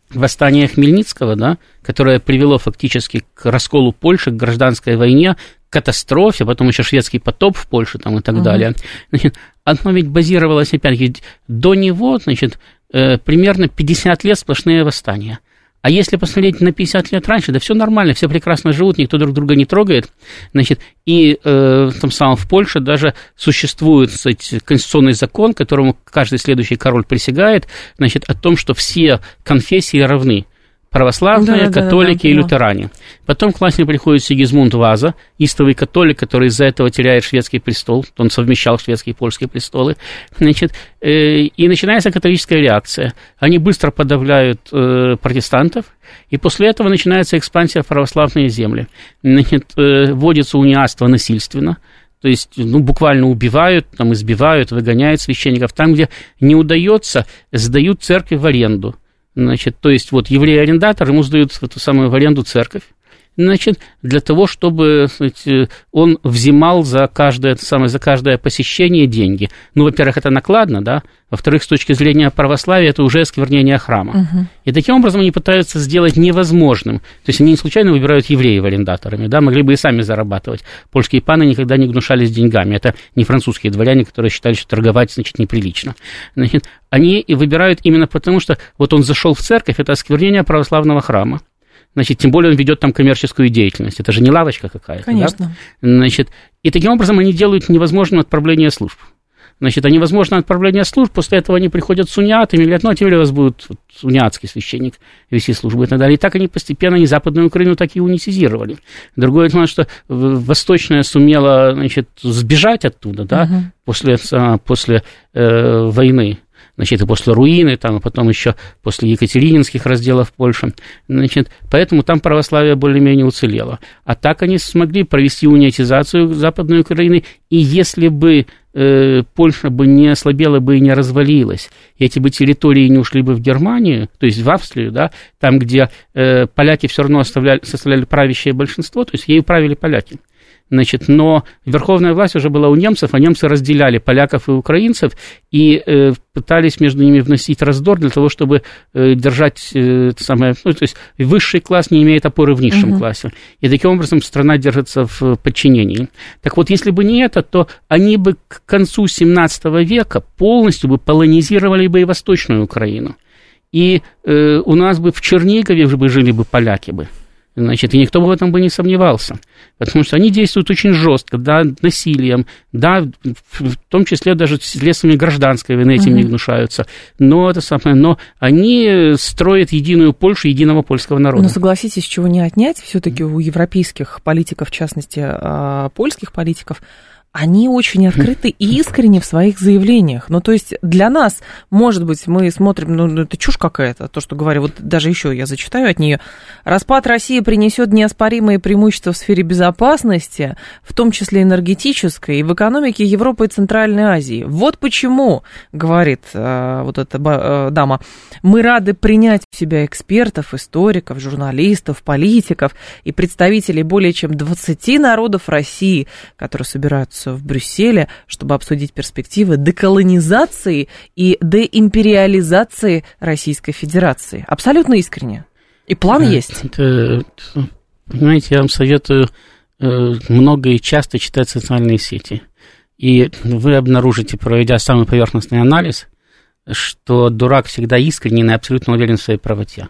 восстание Хмельницкого, да, которое привело фактически к расколу Польши, к гражданской войне, катастрофе, потом еще шведский потоп в Польше там, и так uh-huh. далее. Значит, оно ведь базировалось, опять-таки, до него, значит, э, примерно 50 лет сплошные восстания. А если посмотреть на 50 лет раньше, да все нормально, все прекрасно живут, никто друг друга не трогает. Значит, и э, там самом в Польше даже существует кстати, конституционный закон, которому каждый следующий король присягает, значит, о том, что все конфессии равны православные, да, католики да, да, и лютеране. Потом к власти приходит Сигизмунд Ваза, истовый католик, который из-за этого теряет шведский престол, он совмещал шведские и польские престолы, значит, э, и начинается католическая реакция. Они быстро подавляют э, протестантов, и после этого начинается экспансия в православные земли. Значит, э, вводится униатство насильственно, то есть, ну, буквально убивают, там, избивают, выгоняют священников. Там, где не удается, сдают церкви в аренду – Значит, то есть вот еврей-арендатор, ему сдают в эту самую в аренду церковь, значит, для того, чтобы сказать, он взимал за каждое, самое, за каждое посещение деньги. Ну, во-первых, это накладно, да, во-вторых, с точки зрения православия, это уже осквернение храма. Угу. И таким образом они пытаются сделать невозможным. То есть они не случайно выбирают евреев арендаторами, да, могли бы и сами зарабатывать. Польские паны никогда не гнушались деньгами. Это не французские дворяне, которые считали, что торговать, значит, неприлично. Значит, они и выбирают именно потому, что вот он зашел в церковь, это осквернение православного храма значит, тем более он ведет там коммерческую деятельность. Это же не лавочка какая-то. Конечно. Да? Значит, и таким образом они делают невозможным отправление служб. Значит, а невозможно отправление служб, после этого они приходят с униатами, говорят, ну, а теперь у вас будет вот, униатский священник вести службу и так далее. И так они постепенно, они Западную Украину так и унитизировали. Другое дело, что Восточная сумела, значит, сбежать оттуда, да, угу. после, а, после э, войны значит, и после руины, там, и потом еще после екатерининских разделов Польши, значит, поэтому там православие более-менее уцелело. А так они смогли провести унитизацию Западной Украины, и если бы э, Польша бы не ослабела бы и не развалилась, и эти бы территории не ушли бы в Германию, то есть в Австрию, да, там, где э, поляки все равно оставляли, составляли правящее большинство, то есть ею правили поляки. Значит, но верховная власть уже была у немцев, а немцы разделяли поляков и украинцев и э, пытались между ними вносить раздор для того, чтобы э, держать э, самое, ну, то есть высший класс не имеет опоры в низшем угу. классе. И таким образом страна держится в подчинении. Так вот, если бы не это, то они бы к концу 17 века полностью бы полонизировали бы и Восточную Украину. И э, у нас бы в Чернигове бы жили бы поляки бы. Значит, и никто бы в этом бы не сомневался. Потому что они действуют очень жестко, да, насилием, да, в том числе даже средствами гражданской войны этим угу. не гнушаются. Но это самое, но они строят единую Польшу, единого польского народа. Но согласитесь, чего не отнять, все-таки у европейских политиков, в частности, а, польских политиков, они очень открыты и искренне в своих заявлениях. Ну, то есть для нас, может быть, мы смотрим, ну, ну это чушь какая-то, то, что говорю, вот даже еще я зачитаю от нее. Распад России принесет неоспоримые преимущества в сфере безопасности, в том числе энергетической, и в экономике Европы и Центральной Азии. Вот почему, говорит э, вот эта э, дама, мы рады принять в себя экспертов, историков, журналистов, политиков и представителей более чем 20 народов России, которые собираются встречаются в Брюсселе, чтобы обсудить перспективы деколонизации и деимпериализации Российской Федерации. Абсолютно искренне. И план Э, есть. это, понимаете, я вам советую э, много и часто читать социальные сети. И вы обнаружите, проведя самый поверхностный анализ, что дурак всегда искренне и абсолютно уверен в своей правоте.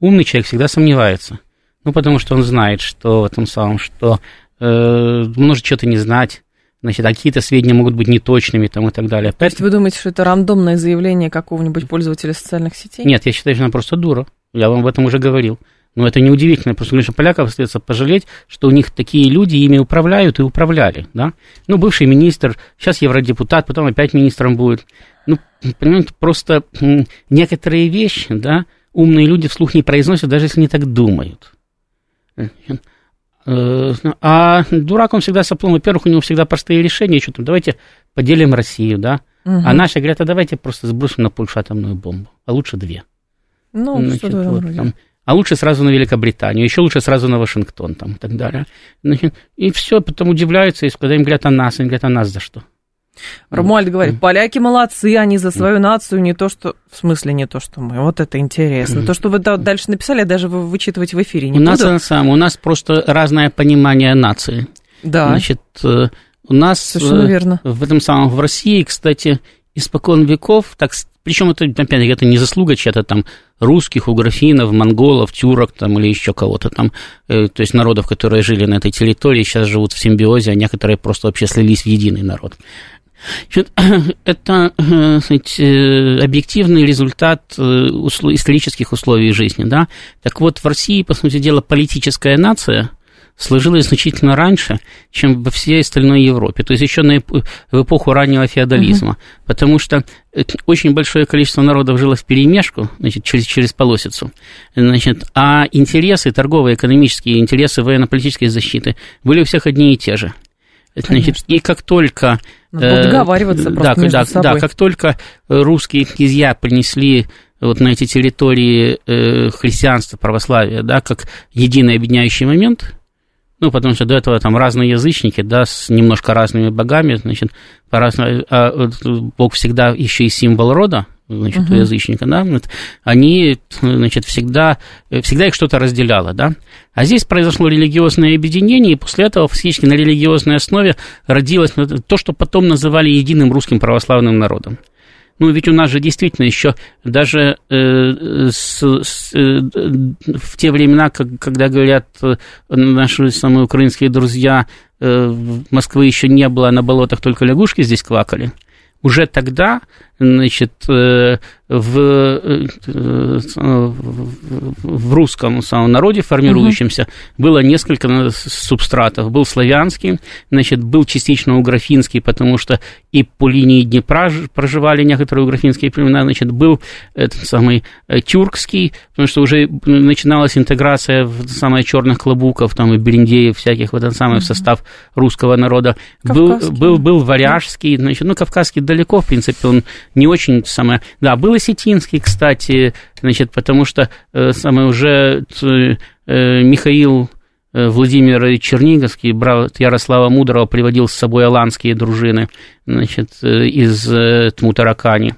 Умный человек всегда сомневается. Ну, потому что он знает, что в этом самом, что э, может что-то не знать, значит, а какие-то сведения могут быть неточными там, и так далее. То есть вы думаете, что это рандомное заявление какого-нибудь пользователя социальных сетей? Нет, я считаю, что она просто дура. Я вам об этом уже говорил. Но это неудивительно, просто, конечно, поляков остается пожалеть, что у них такие люди ими управляют и управляли, да. Ну, бывший министр, сейчас евродепутат, потом опять министром будет. Ну, понимаете, просто некоторые вещи, да, умные люди вслух не произносят, даже если не так думают. Э, А дурак, он всегда соплом. Во-первых, у него всегда простые решения. Что там, давайте поделим Россию, да. Мгм. А наши говорят, а давайте просто сбросим на Польшу атомную бомбу. А лучше две. Ну, Значит, вот там. А лучше сразу на Великобританию, еще лучше сразу на Вашингтон там, и так далее. Значит, и все, потом удивляются, и когда им говорят о нас, они говорят, а нас за что? Ромуальд говорит, поляки молодцы, они за свою нацию не то, что... В смысле не то, что мы. Вот это интересно. То, что вы да- дальше написали, я даже вы- вычитывать в эфире не у нас, буду. на самом- у нас просто разное понимание нации. Да, Значит, э, у нас совершенно э, верно. в этом самом, в России, кстати, испокон веков, так, причем это, опять это не заслуга чья-то там русских, уграфинов, монголов, тюрок там или еще кого-то там, э, то есть народов, которые жили на этой территории, сейчас живут в симбиозе, а некоторые просто вообще слились в единый народ. [COUGHS] Это э, сказать, э, объективный результат э, исторических условий жизни. Да? Так вот, в России, по сути дела, политическая нация сложилась значительно раньше, чем во всей остальной Европе, то есть еще на эп- в эпоху раннего феодализма, потому что очень большое количество народов жило в перемешку, значит, через, через полосицу, значит, а интересы, торговые, экономические интересы военно-политической защиты были у всех одни и те же. Значит, Конечно. и как только... Надо э, договариваться да, между да, собой. Да, как только э, русские князья принесли вот на эти территории э, христианство, православие, да, как единый объединяющий момент, ну, потому что до этого там разные язычники, да, с немножко разными богами, значит, по разному, а Бог всегда еще и символ рода, значит, у Мгм. язычника, да, они, значит, всегда, э, всегда их что-то разделяло, да. А здесь произошло религиозное объединение, и после этого фактически на религиозной основе родилось то, что потом называли единым русским православным народом. Ну, ведь у нас же действительно еще даже э, с- с, э, в те времена, как- когда говорят э, наши самые украинские друзья, э, Москвы еще не было, на болотах только лягушки здесь квакали. Уже тогда, значит, э, в, э, в- в русском самом народе формирующемся было несколько субстратов. Был славянский, значит, был частично уграфинский, потому что и по линии Днепра проживали некоторые уграфинские племена, значит, был этот самый э, тюркский, потому что уже начиналась интеграция в самые черных клобуков, там и бериндеев всяких в этот самый в состав русского народа. Был, был, был варяжский, значит, ну, кавказский далеко, в принципе, он не очень самое... Да, был осетинский, кстати, значит, потому что э, самое уже э, Михаил э, Владимир Черниговский, брат Ярослава Мудрого, приводил с собой аланские дружины, значит, э, из э, Тмутаракани.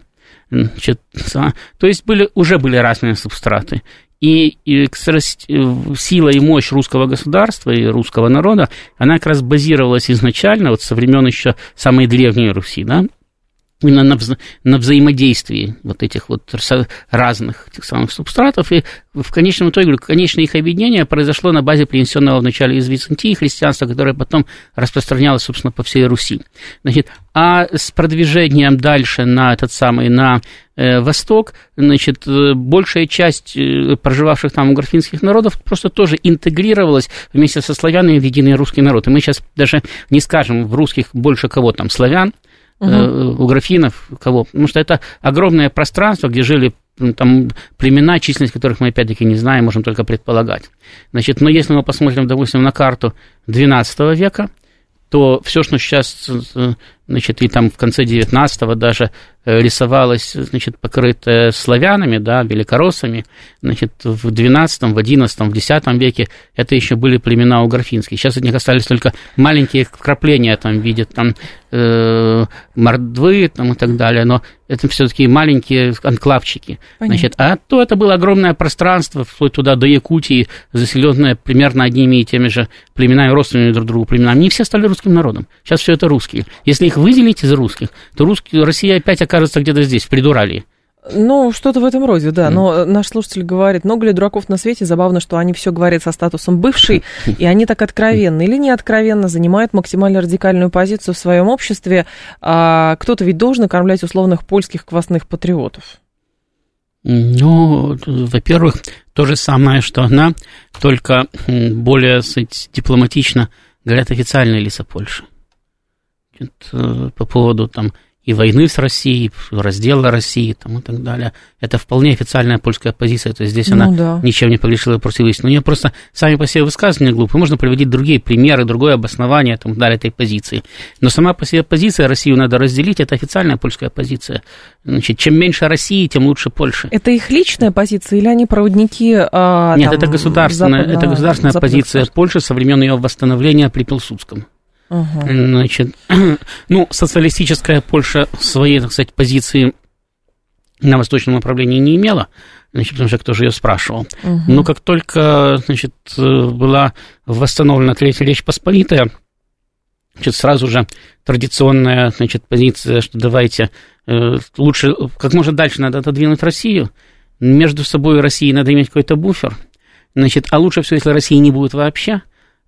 Значит, а, то есть были, уже были разные субстраты. И, и сила и мощь русского государства и русского народа, она как раз базировалась изначально, вот со времен еще самой древней Руси, да, именно на, вза- на взаимодействии вот этих вот разных этих самых субстратов. И в конечном итоге, говорю, конечное их объединение произошло на базе принесенного вначале из Византии христианства, которое потом распространялось, собственно, по всей Руси. Значит, а с продвижением дальше на этот самый, на э, восток, значит, э, большая часть э, проживавших там уграфинских народов просто тоже интегрировалась вместе со славянами в единый русский народ. И мы сейчас даже не скажем в русских больше кого там, славян, э, у графинов, кого. Потому что это огромное пространство, где жили там племена, численность которых мы опять-таки не знаем, можем только предполагать. Значит, но если мы посмотрим, допустим, на карту XII века, то все, что сейчас, э, значит, и там в конце 19-го даже рисовалась, значит, покрытая славянами, да, великороссами, значит, в XII, в XI, в X веке это еще были племена уграфинские. Сейчас от них остались только маленькие вкрапления там в виде там, э, мордвы там, и так далее, но это все-таки маленькие анклавчики. Понятно. Значит, а то это было огромное пространство, вплоть туда до Якутии, заселенное примерно одними и теми же племенами, родственными друг другу племенами. Они все стали русским народом. Сейчас все это русские. Если их выделить из русских, то русские, Россия опять окажется где-то здесь, в Придуралии. Ну, что-то в этом роде, да. Но наш слушатель говорит, много ли дураков на свете, забавно, что они все говорят со статусом бывший, и они так откровенно или не откровенно занимают максимально радикальную позицию в своем обществе. А кто-то ведь должен окормлять условных польских квасных патриотов. Ну, во-первых, то же самое, что она, только более сказать, дипломатично говорят официальные лица Польши. Э, по поводу там и войны с Россией, раздела России там, и так далее. Это вполне официальная польская позиция, то есть здесь ну, она да. ничем не погрешила против истины. Но нее просто сами по себе высказывания глупые, можно приводить другие примеры, другое обоснование там, далее этой позиции. Но сама по себе позиция Россию надо разделить, это официальная польская позиция. Значит, чем меньше России, тем лучше Польша. Это их личная позиция или они проводники? А, Нет, там, это государственная, западно, это государственная позиция Польши со времен ее восстановления при Пилсудском. Угу. Значит, [CLEARS THROAT] ну, социалистическая Польша своей, так сказать, позиции на восточном направлении не имела, значит, потому что кто же ее спрашивал. Угу. Но как только, значит, была восстановлена Третья Речь Посполитая, значит, сразу же традиционная, значит, позиция, что давайте э, лучше, как можно дальше надо отодвинуть Россию, между собой и Россией надо иметь какой-то буфер, значит, а лучше всего, если России не будет вообще,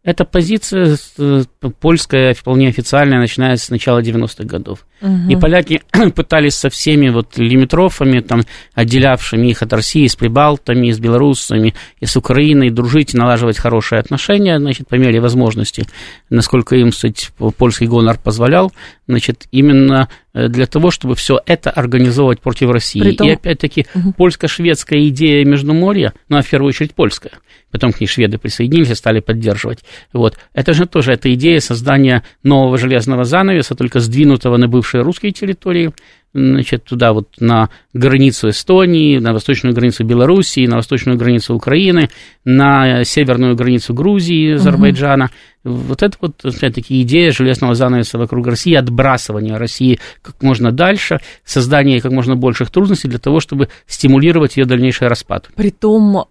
эта позиция э, польская, вполне официальная, начиная с начала 90-х годов. Угу. И поляки [CLEARS THROAT] пытались со всеми вот лимитрофами, там, отделявшими их от России, с прибалтами, с белорусами, и с Украиной, дружить, налаживать хорошие отношения, значит, по мере возможности, насколько им, кстати, польский гонор позволял, значит, именно для того, чтобы все это организовывать против России. Притом... И опять-таки угу. польско-шведская идея Междуморья, ну, а в первую очередь польская, потом к ней шведы присоединились и стали поддерживать. Вот. Это же тоже эта идея создания нового железного занавеса, только сдвинутого на бывшие русские территории, значит, туда вот на границу Эстонии, на восточную границу Белоруссии, на восточную границу Украины, на северную границу Грузии, Азербайджана. Угу. Вот это вот, опять-таки, идея железного занавеса вокруг России, отбрасывания России как можно дальше, создание как можно больших трудностей для того, чтобы стимулировать ее дальнейший распад. Притом,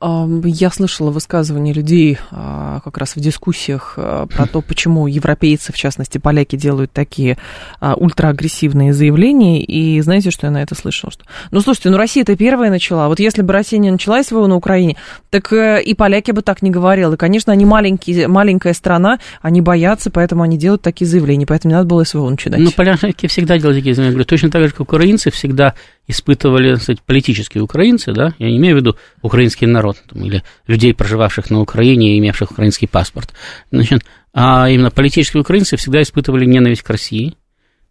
я слышала высказывания людей а, как раз в дискуссиях а, про то, почему европейцы, в частности поляки, делают такие а, ультраагрессивные заявления, и знаете, что я на это слышала? Что, ну, слушайте, ну, Россия-то первая начала, вот если бы Россия не начала СВО на Украине, так э, и поляки бы так не говорили. Конечно, они маленькие, маленькая страна, они боятся, поэтому они делают такие заявления, поэтому не надо было СВО начинать. Ну, поляки всегда делали такие заявления. Говорю, точно так же, как украинцы всегда испытывали, сказать, политические украинцы, да, я имею в виду украинский народ, там, или людей, проживавших на Украине и имевших украинский паспорт, значит, а именно политические украинцы всегда испытывали ненависть к России,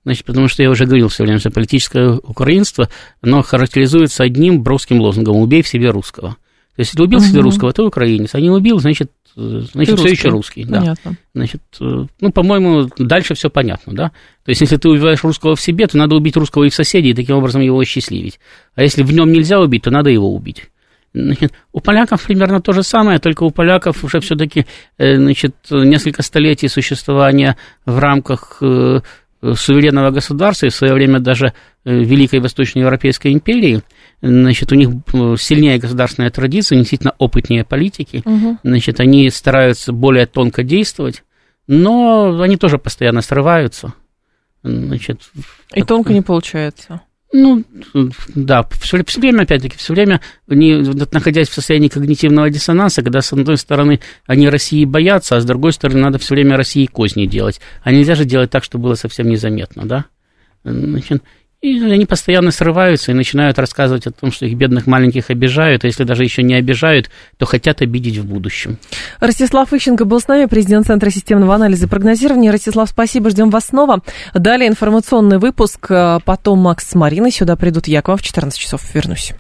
Значит, потому что я уже говорил все время, что политическое украинство, оно характеризуется одним броским лозунгом «убей в себе русского». То есть, если убил угу. себе русского, то украинец, а не убил, значит, значит, все еще русский. Понятно. Да. Значит, э, ну, по-моему, дальше все понятно, да. То есть, если ты убиваешь русского в себе, то надо убить русского и в соседей, и таким образом его осчастливить. А если в нем нельзя убить, то надо его убить. Значит, у поляков примерно то же самое, только у поляков уже все-таки э, значит, несколько столетий существования в рамках э, суверенного государства и в свое время даже Великой Восточноевропейской империи – значит, у них э, сильнее государственная традиция, действительно опытнее политики, угу. значит, они стараются более тонко действовать, но они тоже постоянно срываются. Значит, и тонко не получается. Ну, да, все, все время, опять-таки, все время, они, находясь в состоянии когнитивного диссонанса, когда, с одной стороны, они России боятся, а с другой стороны, надо все время России козни делать. А нельзя же делать так, чтобы было совсем незаметно, да? Значит, и они постоянно срываются и начинают рассказывать о том, что их бедных маленьких обижают, а если даже еще не обижают, то хотят обидеть в будущем. Ростислав Ищенко был с нами, президент Центра системного анализа и прогнозирования. Ростислав, спасибо, ждем вас снова. Далее информационный выпуск, а потом Макс с Мариной, сюда придут Якова в 14 часов. Вернусь.